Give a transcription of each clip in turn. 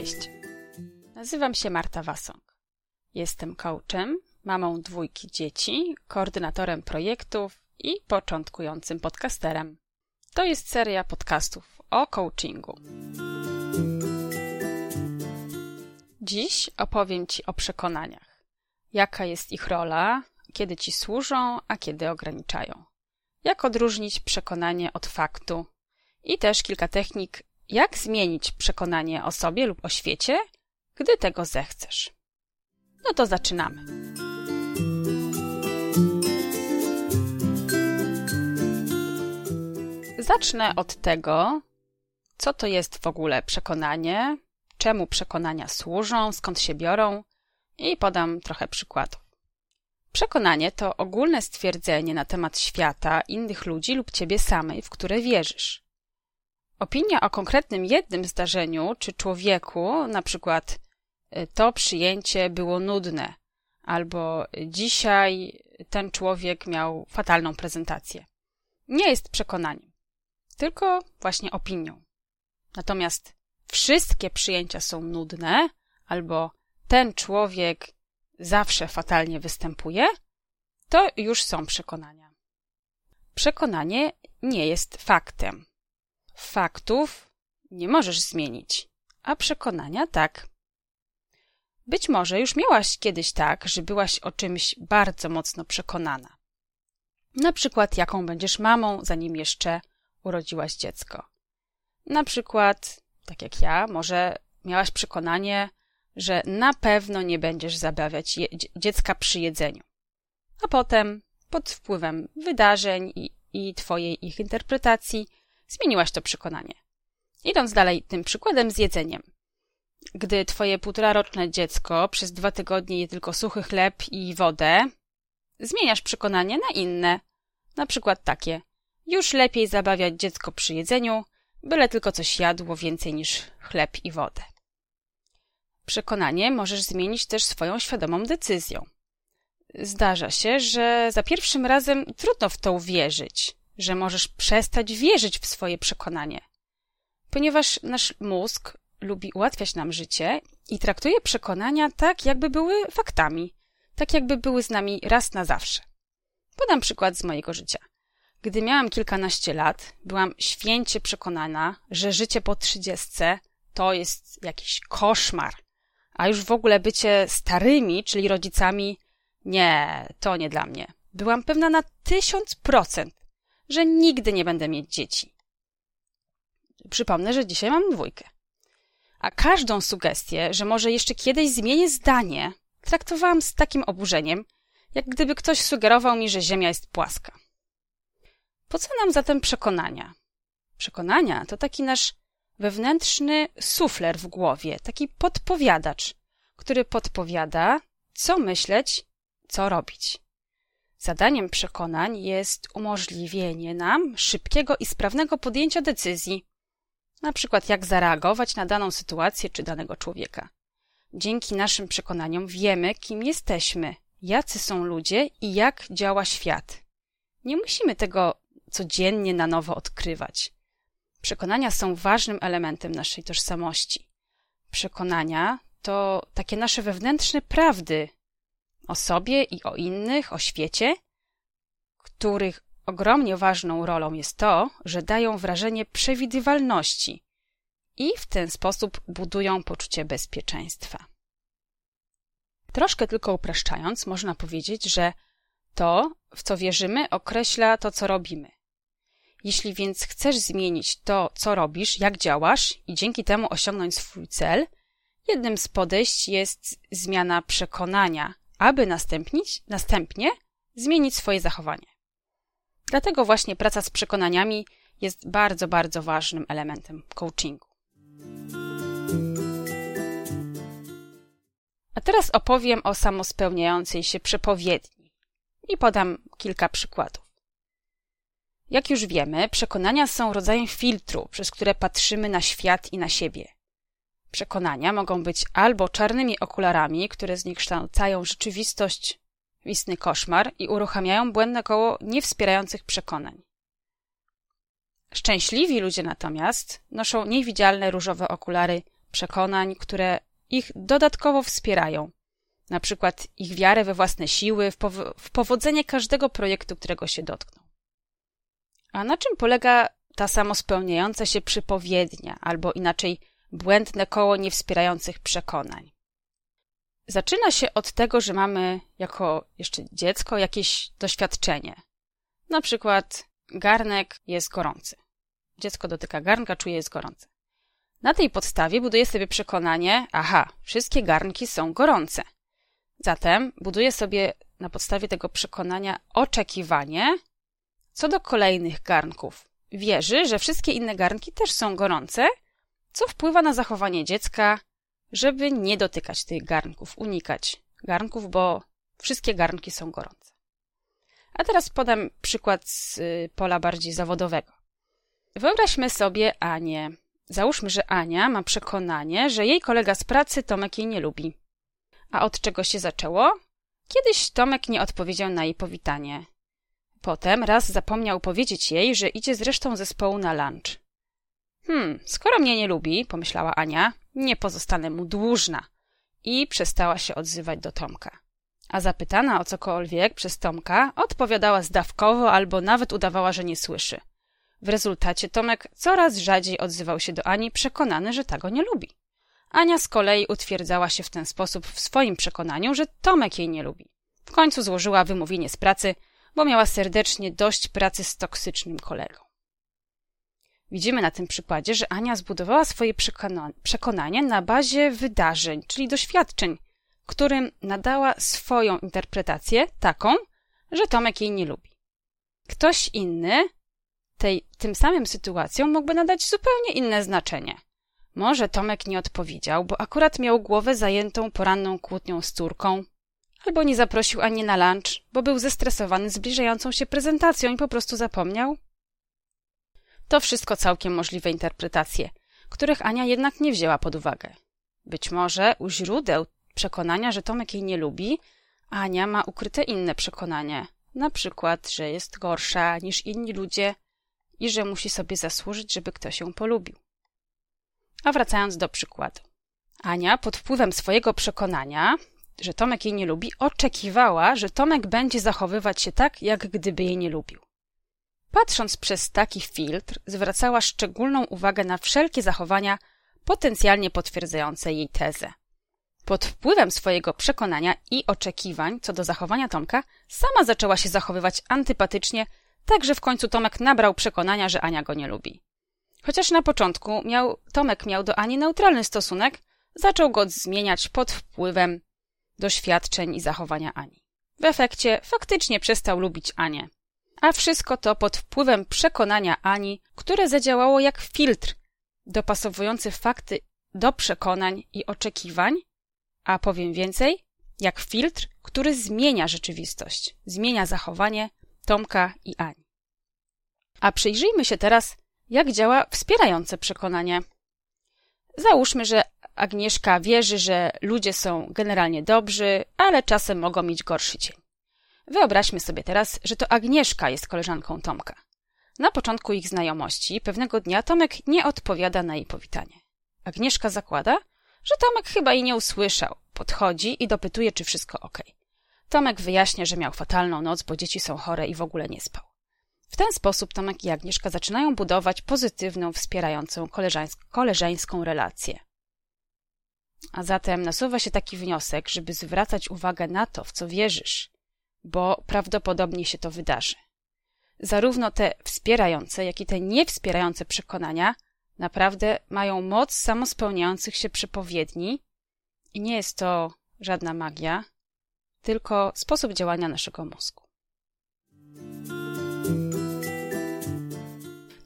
Cześć! Nazywam się Marta Wasąg. Jestem coachem, mamą dwójki dzieci, koordynatorem projektów i początkującym podcasterem. To jest seria podcastów o coachingu. Dziś opowiem Ci o przekonaniach. Jaka jest ich rola, kiedy Ci służą, a kiedy ograniczają. Jak odróżnić przekonanie od faktu i też kilka technik, jak zmienić przekonanie o sobie lub o świecie, gdy tego zechcesz. No to zaczynamy. Zacznę od tego, co to jest w ogóle przekonanie, czemu przekonania służą, skąd się biorą i podam trochę przykładów. Przekonanie to ogólne stwierdzenie na temat świata, innych ludzi lub ciebie samej, w które wierzysz. Opinia o konkretnym jednym zdarzeniu czy człowieku, na przykład y, to przyjęcie było nudne, albo dzisiaj ten człowiek miał fatalną prezentację, nie jest przekonaniem, tylko właśnie opinią. Natomiast wszystkie przyjęcia są nudne, albo ten człowiek zawsze fatalnie występuje, to już są przekonania. Przekonanie nie jest faktem. Faktów nie możesz zmienić, a przekonania tak. Być może już miałaś kiedyś tak, że byłaś o czymś bardzo mocno przekonana. Na przykład, jaką będziesz mamą, zanim jeszcze urodziłaś dziecko. Na przykład, tak jak ja, może miałaś przekonanie, że na pewno nie będziesz zabawiać dziecka przy jedzeniu. A potem, pod wpływem wydarzeń i, i Twojej ich interpretacji, zmieniłaś to przekonanie. Idąc dalej tym przykładem z jedzeniem. Gdy Twoje półtoraroczne dziecko przez dwa tygodnie je tylko suchy chleb i wodę, zmieniasz przekonanie na inne, na przykład takie. Już lepiej zabawiać dziecko przy jedzeniu, byle tylko coś jadło więcej niż chleb i wodę. Przekonanie możesz zmienić też swoją świadomą decyzją. Zdarza się, że za pierwszym razem trudno w to uwierzyć, że możesz przestać wierzyć w swoje przekonanie. Ponieważ nasz mózg lubi ułatwiać nam życie i traktuje przekonania tak, jakby były faktami, tak jakby były z nami raz na zawsze. Podam przykład z mojego życia. Gdy miałam kilkanaście lat, byłam święcie przekonana, że życie po trzydziestce to jest jakiś koszmar, a już w ogóle bycie starymi, czyli rodzicami, nie, to nie dla mnie. Byłam pewna na tysiąc procent, że nigdy nie będę mieć dzieci. Przypomnę, że dzisiaj mam dwójkę. A każdą sugestię, że może jeszcze kiedyś zmienię zdanie, traktowałam z takim oburzeniem, jak gdyby ktoś sugerował mi, że Ziemia jest płaska. Po co nam zatem przekonania? Przekonania to taki nasz wewnętrzny sufler w głowie, taki podpowiadacz, który podpowiada, co myśleć, co robić. Zadaniem przekonań jest umożliwienie nam szybkiego i sprawnego podjęcia decyzji, na przykład jak zareagować na daną sytuację czy danego człowieka. Dzięki naszym przekonaniom wiemy, kim jesteśmy, jacy są ludzie i jak działa świat. Nie musimy tego codziennie na nowo odkrywać. Przekonania są ważnym elementem naszej tożsamości. Przekonania to takie nasze wewnętrzne prawdy o sobie i o innych, o świecie, których ogromnie ważną rolą jest to, że dają wrażenie przewidywalności i w ten sposób budują poczucie bezpieczeństwa. Troszkę tylko upraszczając, można powiedzieć, że to, w co wierzymy, określa to, co robimy. Jeśli więc chcesz zmienić to, co robisz, jak działasz i dzięki temu osiągnąć swój cel, jednym z podejść jest zmiana przekonania, aby następnie zmienić swoje zachowanie. Dlatego właśnie praca z przekonaniami jest bardzo, bardzo ważnym elementem coachingu. A teraz opowiem o samospełniającej się przepowiedni i podam kilka przykładów. Jak już wiemy, przekonania są rodzajem filtru, przez które patrzymy na świat i na siebie. Przekonania mogą być albo czarnymi okularami, które zniekształcają rzeczywistość w istny koszmar i uruchamiają błędne koło niewspierających przekonań. Szczęśliwi ludzie natomiast noszą niewidzialne różowe okulary przekonań, które ich dodatkowo wspierają, na przykład ich wiarę we własne siły, w, pow- w powodzenie każdego projektu, którego się dotkną. A na czym polega ta samospełniająca się przypowiednia, albo inaczej błędne koło niewspierających przekonań? Zaczyna się od tego, że mamy jako jeszcze dziecko jakieś doświadczenie. Na przykład garnek jest gorący. Dziecko dotyka garnka, czuje jest gorący. Na tej podstawie buduje sobie przekonanie, aha, wszystkie garnki są gorące. Zatem buduje sobie na podstawie tego przekonania oczekiwanie co do kolejnych garnków. Wierzy, że wszystkie inne garnki też są gorące, co wpływa na zachowanie dziecka, żeby nie dotykać tych garnków, unikać garnków, bo wszystkie garnki są gorące. A teraz podam przykład z y, pola bardziej zawodowego. Wyobraźmy sobie Anię. Załóżmy, że Ania ma przekonanie, że jej kolega z pracy Tomek jej nie lubi. A od czego się zaczęło? Kiedyś Tomek nie odpowiedział na jej powitanie. Potem raz zapomniał powiedzieć jej, że idzie z resztą zespołu na lunch. Hmm, skoro mnie nie lubi, pomyślała Ania, nie pozostanę mu dłużna. I przestała się odzywać do Tomka. A zapytana o cokolwiek przez Tomka, odpowiadała zdawkowo albo nawet udawała, że nie słyszy. W rezultacie Tomek coraz rzadziej odzywał się do Ani, przekonany, że ta go nie lubi. Ania z kolei utwierdzała się w ten sposób w swoim przekonaniu, że Tomek jej nie lubi. W końcu złożyła wymówienie z pracy, bo miała serdecznie dość pracy z toksycznym kolegą. Widzimy na tym przykładzie, że Ania zbudowała swoje przekonanie na bazie wydarzeń, czyli doświadczeń, którym nadała swoją interpretację taką, że Tomek jej nie lubi. Ktoś inny tej, tym samym sytuacjom mógłby nadać zupełnie inne znaczenie. Może Tomek nie odpowiedział, bo akurat miał głowę zajętą poranną kłótnią z córką, albo nie zaprosił ani na lunch, bo był zestresowany zbliżającą się prezentacją i po prostu zapomniał. To wszystko całkiem możliwe interpretacje, których Ania jednak nie wzięła pod uwagę. Być może u źródeł przekonania, że Tomek jej nie lubi, Ania ma ukryte inne przekonanie, na przykład, że jest gorsza niż inni ludzie i że musi sobie zasłużyć, żeby ktoś ją polubił. A wracając do przykładu. Ania pod wpływem swojego przekonania, że Tomek jej nie lubi, oczekiwała, że Tomek będzie zachowywać się tak, jak gdyby jej nie lubił. Patrząc przez taki filtr, zwracała szczególną uwagę na wszelkie zachowania potencjalnie potwierdzające jej tezę. Pod wpływem swojego przekonania i oczekiwań co do zachowania Tomka, sama zaczęła się zachowywać antypatycznie, tak że w końcu Tomek nabrał przekonania, że Ania go nie lubi. Chociaż na początku miał, Tomek miał do Ani neutralny stosunek, zaczął go zmieniać pod wpływem doświadczeń i zachowania Ani. W efekcie faktycznie przestał lubić Anię. A wszystko to pod wpływem przekonania Ani, które zadziałało jak filtr dopasowujący fakty do przekonań i oczekiwań, a powiem więcej, jak filtr, który zmienia rzeczywistość, zmienia zachowanie Tomka i Ani. A przyjrzyjmy się teraz, jak działa wspierające przekonanie. Załóżmy, że Agnieszka wierzy, że ludzie są generalnie dobrzy, ale czasem mogą mieć gorszy dzień. Wyobraźmy sobie teraz, że to Agnieszka jest koleżanką Tomka. Na początku ich znajomości pewnego dnia Tomek nie odpowiada na jej powitanie. Agnieszka zakłada, że Tomek chyba jej nie usłyszał. Podchodzi i dopytuje, czy wszystko ok. Tomek wyjaśnia, że miał fatalną noc, bo dzieci są chore i w ogóle nie spał. W ten sposób Tomek i Agnieszka zaczynają budować pozytywną, wspierającą koleżeńską relację. A zatem nasuwa się taki wniosek, żeby zwracać uwagę na to, w co wierzysz, bo prawdopodobnie się to wydarzy. Zarówno te wspierające, jak i te niewspierające przekonania naprawdę mają moc samospełniających się przepowiedni i nie jest to żadna magia, tylko sposób działania naszego mózgu.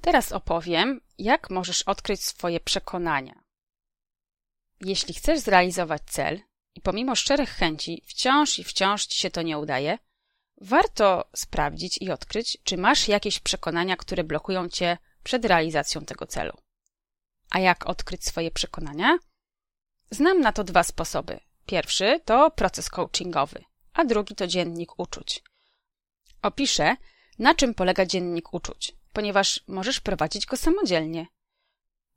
Teraz opowiem, jak możesz odkryć swoje przekonania. Jeśli chcesz zrealizować cel i pomimo szczerych chęci wciąż i wciąż ci się to nie udaje, warto sprawdzić i odkryć, czy masz jakieś przekonania, które blokują cię przed realizacją tego celu. A jak odkryć swoje przekonania? Znam na to dwa sposoby. Pierwszy to proces coachingowy, a drugi to dziennik uczuć. Opiszę, na czym polega dziennik uczuć, ponieważ możesz prowadzić go samodzielnie.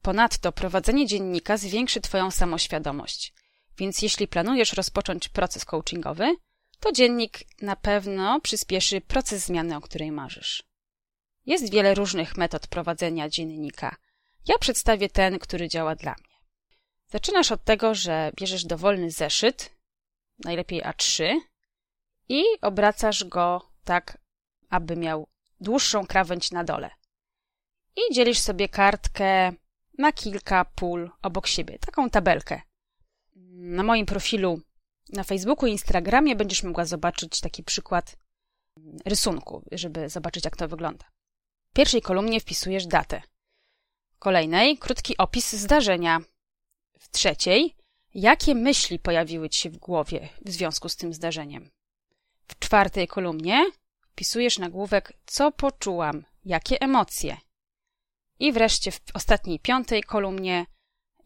Ponadto prowadzenie dziennika zwiększy Twoją samoświadomość. Więc jeśli planujesz rozpocząć proces coachingowy, to dziennik na pewno przyspieszy proces zmiany, o której marzysz. Jest wiele różnych metod prowadzenia dziennika. Ja przedstawię ten, który działa dla mnie. Zaczynasz od tego, że bierzesz dowolny zeszyt, najlepiej A3, i obracasz go tak, aby miał dłuższą krawędź na dole. I dzielisz sobie kartkę na kilka pól obok siebie, taką tabelkę. Na moim profilu na Facebooku i Instagramie będziesz mogła zobaczyć taki przykład rysunku, żeby zobaczyć, jak to wygląda. W pierwszej kolumnie wpisujesz datę. W kolejnej krótki opis zdarzenia. W trzeciej, jakie myśli pojawiły ci się w głowie w związku z tym zdarzeniem. W czwartej kolumnie wpisujesz nagłówek, co poczułam, jakie emocje. I wreszcie w ostatniej piątej kolumnie,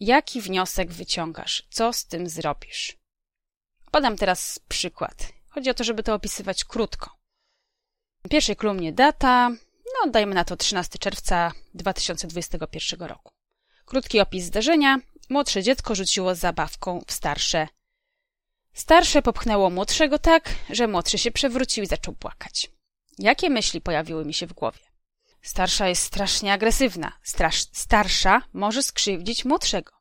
jaki wniosek wyciągasz, co z tym zrobisz. Podam teraz przykład. Chodzi o to, żeby to opisywać krótko. W pierwszej kolumnie data, no dajmy na to 13 czerwca 2021 roku. Krótki opis zdarzenia. Młodsze dziecko rzuciło zabawką w starsze. Starsze popchnęło młodszego tak, że młodszy się przewrócił i zaczął płakać. Jakie myśli pojawiły mi się w głowie? Starsza jest strasznie agresywna. Strasz, starsza może skrzywdzić młodszego.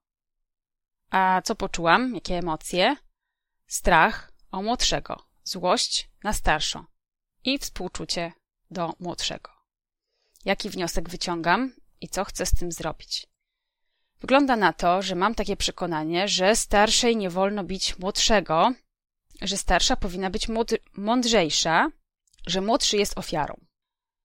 A co poczułam? Jakie emocje? Strach o młodszego, złość na starszą i współczucie do młodszego. Jaki wniosek wyciągam i co chcę z tym zrobić? Wygląda na to, że mam takie przekonanie, że starszej nie wolno bić młodszego, że starsza powinna być mądrzejsza, że młodszy jest ofiarą.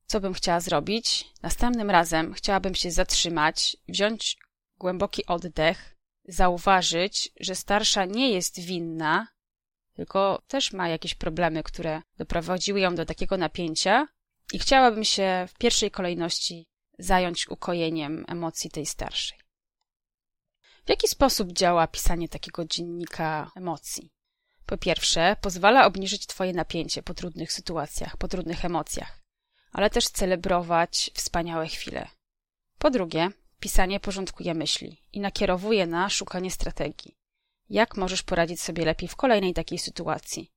Co bym chciała zrobić? Następnym razem chciałabym się zatrzymać, wziąć głęboki oddech, zauważyć, że starsza nie jest winna, tylko też ma jakieś problemy, które doprowadziły ją do takiego napięcia i chciałabym się w pierwszej kolejności zająć ukojeniem emocji tej starszej. W jaki sposób działa pisanie takiego dziennika emocji? Po pierwsze, pozwala obniżyć Twoje napięcie po trudnych sytuacjach, po trudnych emocjach, ale też celebrować wspaniałe chwile. Po drugie, pisanie porządkuje myśli i nakierowuje na szukanie strategii. Jak możesz poradzić sobie lepiej w kolejnej takiej sytuacji?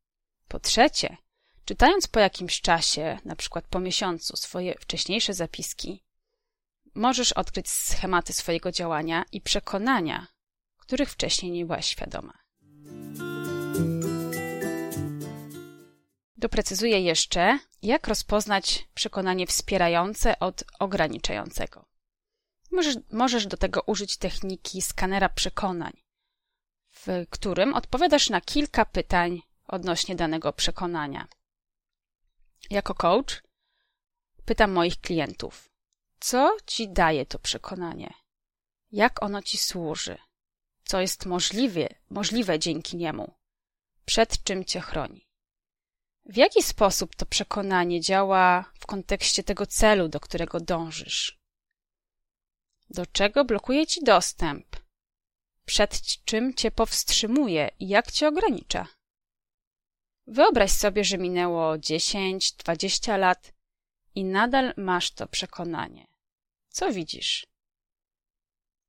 Po trzecie, czytając po jakimś czasie, na przykład po miesiącu, swoje wcześniejsze zapiski, możesz odkryć schematy swojego działania i przekonania, których wcześniej nie byłaś świadoma. Doprecyzuję jeszcze, jak rozpoznać przekonanie wspierające od ograniczającego. Możesz, możesz do tego użyć techniki skanera przekonań, w którym odpowiadasz na kilka pytań odnośnie danego przekonania. Jako coach pytam moich klientów, co ci daje to przekonanie? Jak ono ci służy? Co jest możliwe, możliwe dzięki niemu? Przed czym cię chroni? W jaki sposób to przekonanie działa w kontekście tego celu, do którego dążysz? Do czego blokuje ci dostęp? Przed czym cię powstrzymuje i jak cię ogranicza? Wyobraź sobie, że minęło 10, 20 lat i nadal masz to przekonanie. Co widzisz?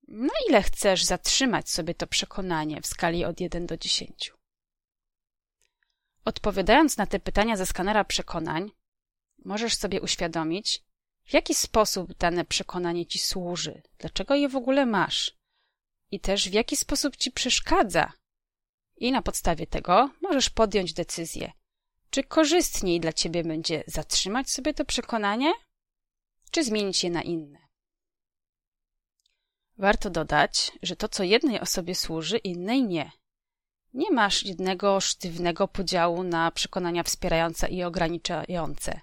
Na ile chcesz zatrzymać sobie to przekonanie w skali od 1 do 10? Odpowiadając na te pytania ze skanera przekonań, możesz sobie uświadomić, w jaki sposób dane przekonanie ci służy, dlaczego je w ogóle masz i też w jaki sposób ci przeszkadza. I na podstawie tego możesz podjąć decyzję, czy korzystniej dla ciebie będzie zatrzymać sobie to przekonanie, czy zmienić je na inne. Warto dodać, że to, co jednej osobie służy, innej nie. Nie masz jednego sztywnego podziału na przekonania wspierające i ograniczające.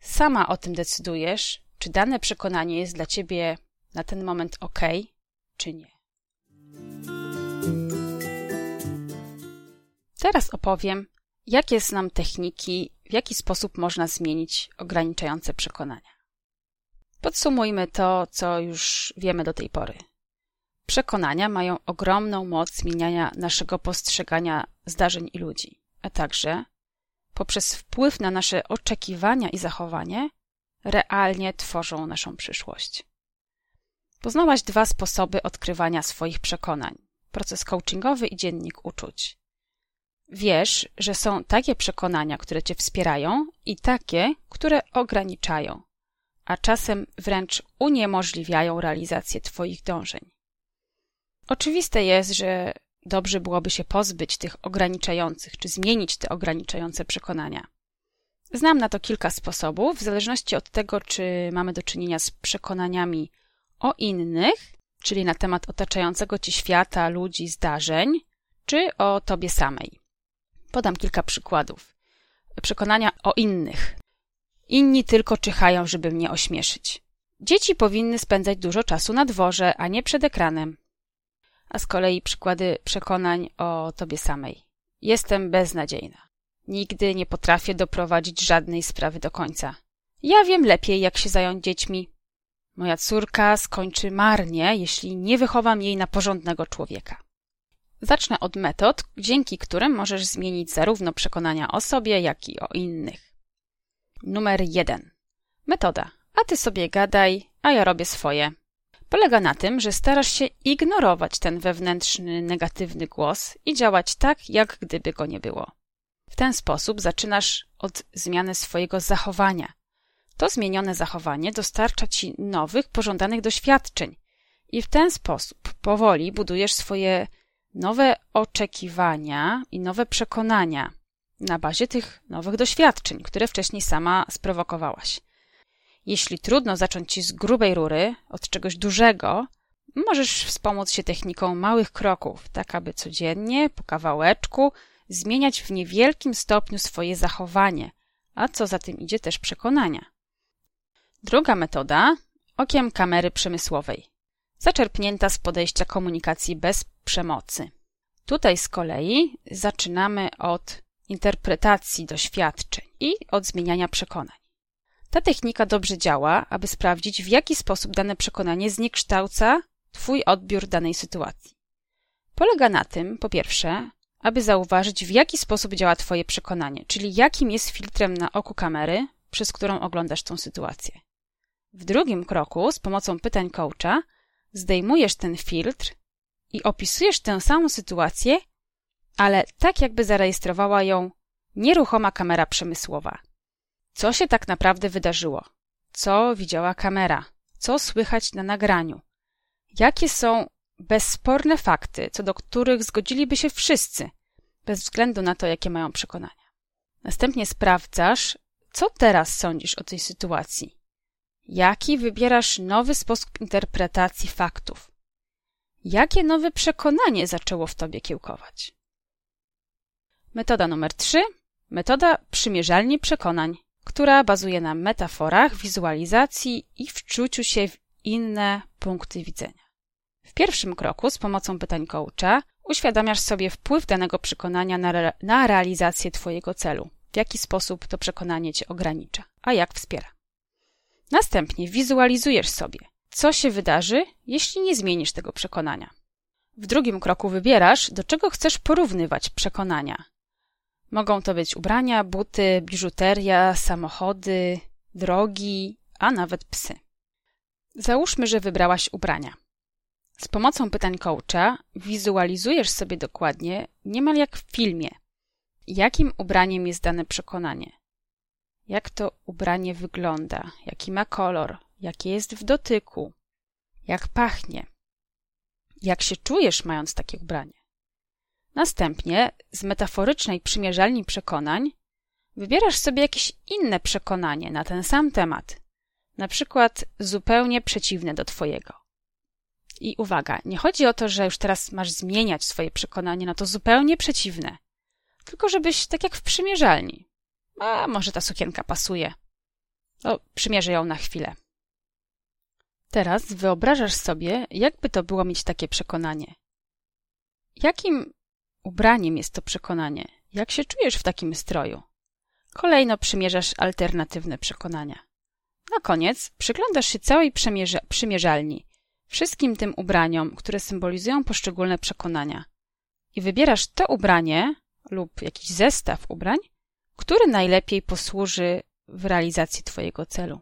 Sama o tym decydujesz, czy dane przekonanie jest dla ciebie na ten moment ok, czy nie. Teraz opowiem, jakie znam techniki, w jaki sposób można zmienić ograniczające przekonania. Podsumujmy to, co już wiemy do tej pory. Przekonania mają ogromną moc zmieniania naszego postrzegania zdarzeń i ludzi, a także poprzez wpływ na nasze oczekiwania i zachowanie realnie tworzą naszą przyszłość. Poznałaś dwa sposoby odkrywania swoich przekonań: proces coachingowy i dziennik uczuć. Wiesz, że są takie przekonania, które cię wspierają i takie, które ograniczają, a czasem wręcz uniemożliwiają realizację twoich dążeń. Oczywiste jest, że dobrze byłoby się pozbyć tych ograniczających, czy zmienić te ograniczające przekonania. Znam na to kilka sposobów, w zależności od tego, czy mamy do czynienia z przekonaniami o innych, czyli na temat otaczającego ci świata, ludzi, zdarzeń, czy o tobie samej. Podam kilka przykładów. Przekonania o innych. Inni tylko czyhają, żeby mnie ośmieszyć. Dzieci powinny spędzać dużo czasu na dworze, a nie przed ekranem. A z kolei przykłady przekonań o tobie samej. Jestem beznadziejna. Nigdy nie potrafię doprowadzić żadnej sprawy do końca. Ja wiem lepiej, jak się zająć dziećmi. Moja córka skończy marnie, jeśli nie wychowam jej na porządnego człowieka. Zacznę od metod, dzięki którym możesz zmienić zarówno przekonania o sobie, jak i o innych. Numer jeden. Metoda. A ty sobie gadaj, a ja robię swoje. Polega na tym, że starasz się ignorować ten wewnętrzny, negatywny głos i działać tak, jak gdyby go nie było. W ten sposób zaczynasz od zmiany swojego zachowania. To zmienione zachowanie dostarcza ci nowych, pożądanych doświadczeń i w ten sposób powoli budujesz swoje nowe oczekiwania i nowe przekonania na bazie tych nowych doświadczeń, które wcześniej sama sprowokowałaś. Jeśli trudno zacząć ci z grubej rury, od czegoś dużego, możesz wspomóc się techniką małych kroków, tak aby codziennie, po kawałeczku, zmieniać w niewielkim stopniu swoje zachowanie, a co za tym idzie też przekonania. Druga metoda okiem kamery przemysłowej, zaczerpnięta z podejścia komunikacji bez przemocy. Tutaj z kolei zaczynamy od interpretacji doświadczeń i od zmieniania przekonań. Ta technika dobrze działa, aby sprawdzić, w jaki sposób dane przekonanie zniekształca Twój odbiór danej sytuacji. Polega na tym, po pierwsze, aby zauważyć, w jaki sposób działa Twoje przekonanie, czyli jakim jest filtrem na oku kamery, przez którą oglądasz tą sytuację. W drugim kroku, z pomocą pytań coacha, zdejmujesz ten filtr i opisujesz tę samą sytuację, ale tak jakby zarejestrowała ją nieruchoma kamera przemysłowa. Co się tak naprawdę wydarzyło? Co widziała kamera? Co słychać na nagraniu? Jakie są bezsporne fakty, co do których zgodziliby się wszyscy, bez względu na to, jakie mają przekonania? Następnie sprawdzasz, co teraz sądzisz o tej sytuacji. Jaki wybierasz nowy sposób interpretacji faktów? Jakie nowe przekonanie zaczęło w tobie kiełkować? Metoda numer 3. Metoda przymierzalni przekonań, która bazuje na metaforach, wizualizacji i wczuciu się w inne punkty widzenia. W pierwszym kroku, z pomocą pytań coacha, uświadamiasz sobie wpływ danego przekonania na, re na realizację Twojego celu, w jaki sposób to przekonanie Cię ogranicza, a jak wspiera. Następnie wizualizujesz sobie, co się wydarzy, jeśli nie zmienisz tego przekonania. W drugim kroku wybierasz, do czego chcesz porównywać przekonania. Mogą to być ubrania, buty, biżuteria, samochody, drogi, a nawet psy. Załóżmy, że wybrałaś ubrania. Z pomocą pytań coacha wizualizujesz sobie dokładnie, niemal jak w filmie, jakim ubraniem jest dane przekonanie. Jak to ubranie wygląda, jaki ma kolor, jakie jest w dotyku, jak pachnie, jak się czujesz mając takie ubranie. Następnie z metaforycznej przymierzalni przekonań wybierasz sobie jakieś inne przekonanie na ten sam temat, na przykład zupełnie przeciwne do Twojego. I uwaga, nie chodzi o to, że już teraz masz zmieniać swoje przekonanie na to zupełnie przeciwne, tylko żebyś tak jak w przymierzalni. A może ta sukienka pasuje. No, przymierzę ją na chwilę. Teraz wyobrażasz sobie, jakby to było mieć takie przekonanie. Jakim ubraniem jest to przekonanie? Jak się czujesz w takim stroju? Kolejno przymierzasz alternatywne przekonania. Na koniec przyglądasz się całej przymierzalni, wszystkim tym ubraniom, które symbolizują poszczególne przekonania. I wybierasz to ubranie lub jakiś zestaw ubrań, który najlepiej posłuży w realizacji Twojego celu.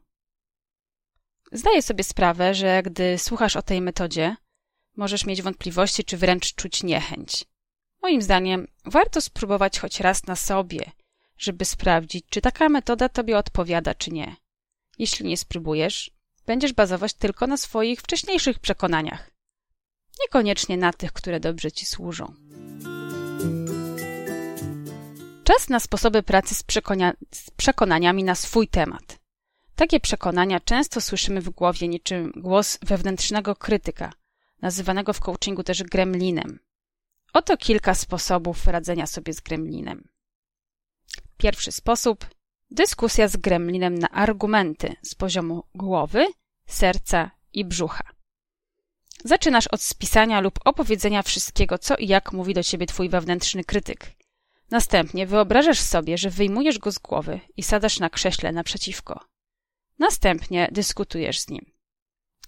Zdaję sobie sprawę, że gdy słuchasz o tej metodzie, możesz mieć wątpliwości czy wręcz czuć niechęć. Moim zdaniem warto spróbować choć raz na sobie, żeby sprawdzić, czy taka metoda tobie odpowiada, czy nie. Jeśli nie spróbujesz, będziesz bazować tylko na swoich wcześniejszych przekonaniach, niekoniecznie na tych, które dobrze ci służą. Czas na sposoby pracy z, przekonia- z przekonaniami na swój temat. Takie przekonania często słyszymy w głowie niczym głos wewnętrznego krytyka, nazywanego w coachingu też gremlinem. Oto kilka sposobów radzenia sobie z gremlinem. Pierwszy sposób dyskusja z gremlinem na argumenty z poziomu głowy, serca i brzucha. Zaczynasz od spisania lub opowiedzenia wszystkiego, co i jak mówi do ciebie twój wewnętrzny krytyk. Następnie wyobrażasz sobie, że wyjmujesz go z głowy i sadasz na krześle naprzeciwko. Następnie dyskutujesz z nim.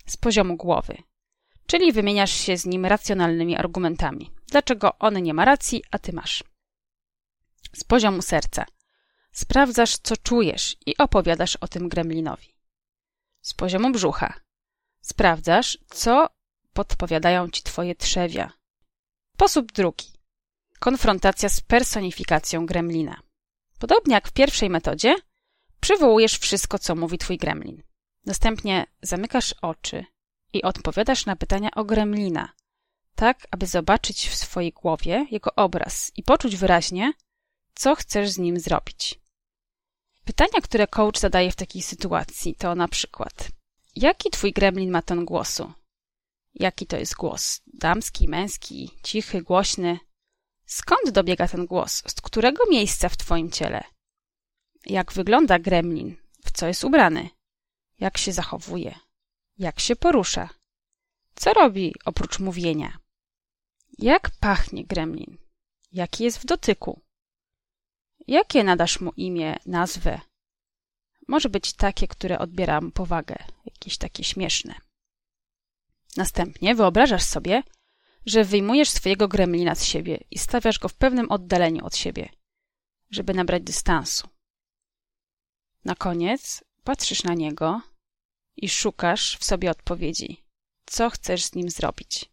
Z poziomu głowy. Czyli wymieniasz się z nim racjonalnymi argumentami. Dlaczego on nie ma racji, a ty masz. Z poziomu serca. Sprawdzasz, co czujesz i opowiadasz o tym gremlinowi. Z poziomu brzucha. Sprawdzasz, co podpowiadają ci twoje trzewia. Sposób drugi. Konfrontacja z personifikacją gremlina. Podobnie jak w pierwszej metodzie, przywołujesz wszystko, co mówi twój gremlin. Następnie zamykasz oczy i odpowiadasz na pytania o gremlina, tak aby zobaczyć w swojej głowie jego obraz i poczuć wyraźnie, co chcesz z nim zrobić. Pytania, które coach zadaje w takiej sytuacji, to na przykład: Jaki twój gremlin ma ton głosu? Jaki to jest głos? Damski, męski, cichy, głośny? Skąd dobiega ten głos? Z którego miejsca w twoim ciele? Jak wygląda gremlin? W co jest ubrany? Jak się zachowuje? Jak się porusza? Co robi oprócz mówienia? Jak pachnie gremlin? Jaki jest w dotyku? Jakie nadasz mu imię, nazwę? Może być takie, które odbiera mu powagę, jakieś takie śmieszne. Następnie wyobrażasz sobie, że wyjmujesz swojego gremlina z siebie i stawiasz go w pewnym oddaleniu od siebie, żeby nabrać dystansu. Na koniec patrzysz na niego i szukasz w sobie odpowiedzi. Co chcesz z nim zrobić?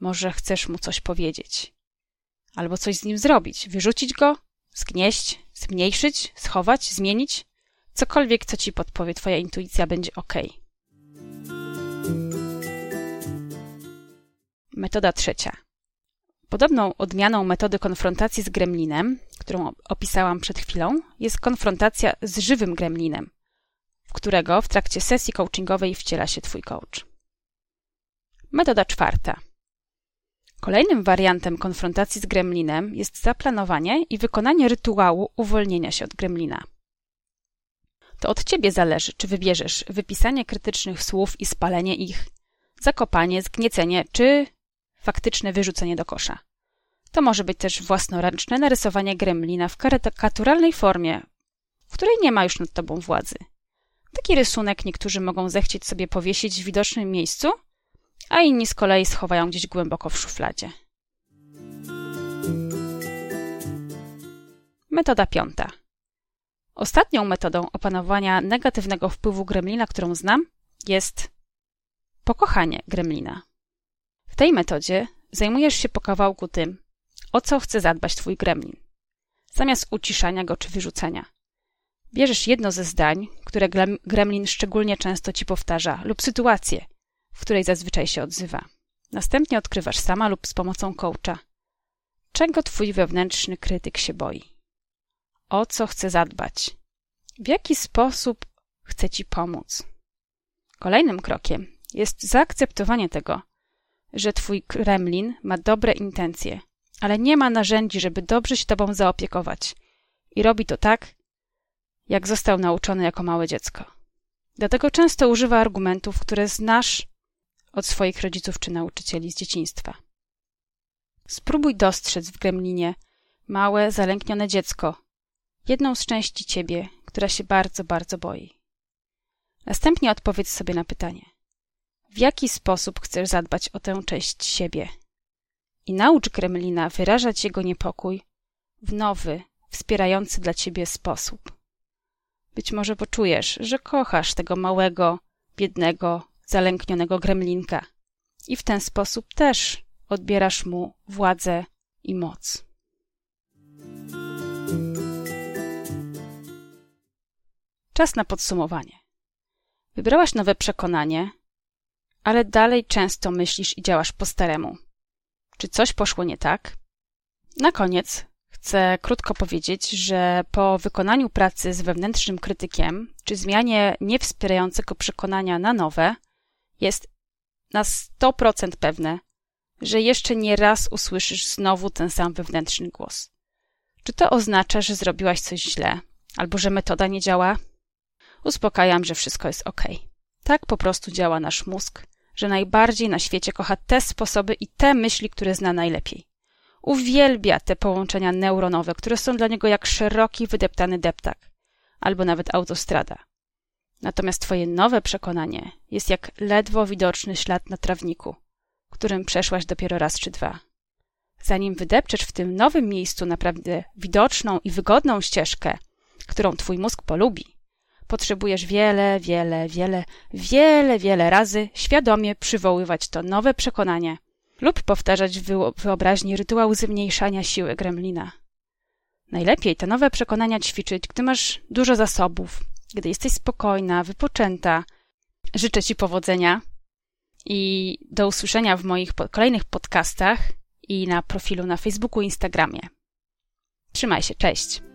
Może chcesz mu coś powiedzieć, albo coś z nim zrobić, wyrzucić go, zgnieść, zmniejszyć, schować, zmienić. Cokolwiek, co ci podpowie twoja intuicja, będzie ok. Metoda trzecia. Podobną odmianą metody konfrontacji z gremlinem, którą opisałam przed chwilą, jest konfrontacja z żywym gremlinem, w którego w trakcie sesji coachingowej wciela się twój coach. Metoda czwarta. Kolejnym wariantem konfrontacji z gremlinem jest zaplanowanie i wykonanie rytuału uwolnienia się od gremlina. To od ciebie zależy, czy wybierzesz wypisanie krytycznych słów i spalenie ich, zakopanie, zgniecenie, czy faktyczne wyrzucenie do kosza. To może być też własnoręczne narysowanie gremlina w karykaturalnej formie, w której nie ma już nad tobą władzy. Taki rysunek niektórzy mogą zechcieć sobie powiesić w widocznym miejscu, a inni z kolei schowają gdzieś głęboko w szufladzie. Metoda piąta. Ostatnią metodą opanowania negatywnego wpływu gremlina, którą znam, jest pokochanie gremlina. W tej metodzie zajmujesz się po kawałku tym, o co chce zadbać twój gremlin, zamiast uciszania go czy wyrzucenia. Bierzesz jedno ze zdań, które gremlin szczególnie często ci powtarza, lub sytuację, w której zazwyczaj się odzywa. Następnie odkrywasz sama lub z pomocą coacha, czego twój wewnętrzny krytyk się boi, o co chce zadbać, w jaki sposób chce ci pomóc. Kolejnym krokiem jest zaakceptowanie tego, że twój Kremlin ma dobre intencje, ale nie ma narzędzi, żeby dobrze się tobą zaopiekować. I robi to tak, jak został nauczony jako małe dziecko. Dlatego często używa argumentów, które znasz od swoich rodziców czy nauczycieli z dzieciństwa. Spróbuj dostrzec w gremlinie małe, zalęknione dziecko, jedną z części ciebie, która się bardzo, bardzo boi. Następnie odpowiedz sobie na pytanie: w jaki sposób chcesz zadbać o tę część siebie. I naucz Kremlina wyrażać jego niepokój w nowy, wspierający dla ciebie sposób. Być może poczujesz, że kochasz tego małego, biednego, zalęknionego gremlinka. I w ten sposób też odbierasz mu władzę i moc. Czas na podsumowanie. Wybrałaś nowe przekonanie, ale dalej często myślisz i działasz po staremu. Czy coś poszło nie tak? Na koniec chcę krótko powiedzieć, że po wykonaniu pracy z wewnętrznym krytykiem, czy zmianie niewspierającego przekonania na nowe, jest na 100% pewne, że jeszcze nie raz usłyszysz znowu ten sam wewnętrzny głos. Czy to oznacza, że zrobiłaś coś źle, albo że metoda nie działa? Uspokajam, że wszystko jest ok. Tak po prostu działa nasz mózg, że najbardziej na świecie kocha te sposoby i te myśli, które zna najlepiej. Uwielbia te połączenia neuronowe, które są dla niego jak szeroki, wydeptany deptak, albo nawet autostrada. Natomiast twoje nowe przekonanie jest jak ledwo widoczny ślad na trawniku, którym przeszłaś dopiero raz czy dwa. Zanim wydepczesz w tym nowym miejscu naprawdę widoczną i wygodną ścieżkę, którą twój mózg polubi, potrzebujesz wiele, wiele, wiele, wiele, wiele razy świadomie przywoływać to nowe przekonanie lub powtarzać w wyobraźni rytuał zmniejszania siły gremlina. Najlepiej te nowe przekonania ćwiczyć, gdy masz dużo zasobów, gdy jesteś spokojna, wypoczęta. Życzę Ci powodzenia i do usłyszenia w moich kolejnych podcastach i na profilu na Facebooku i Instagramie. Trzymaj się, cześć!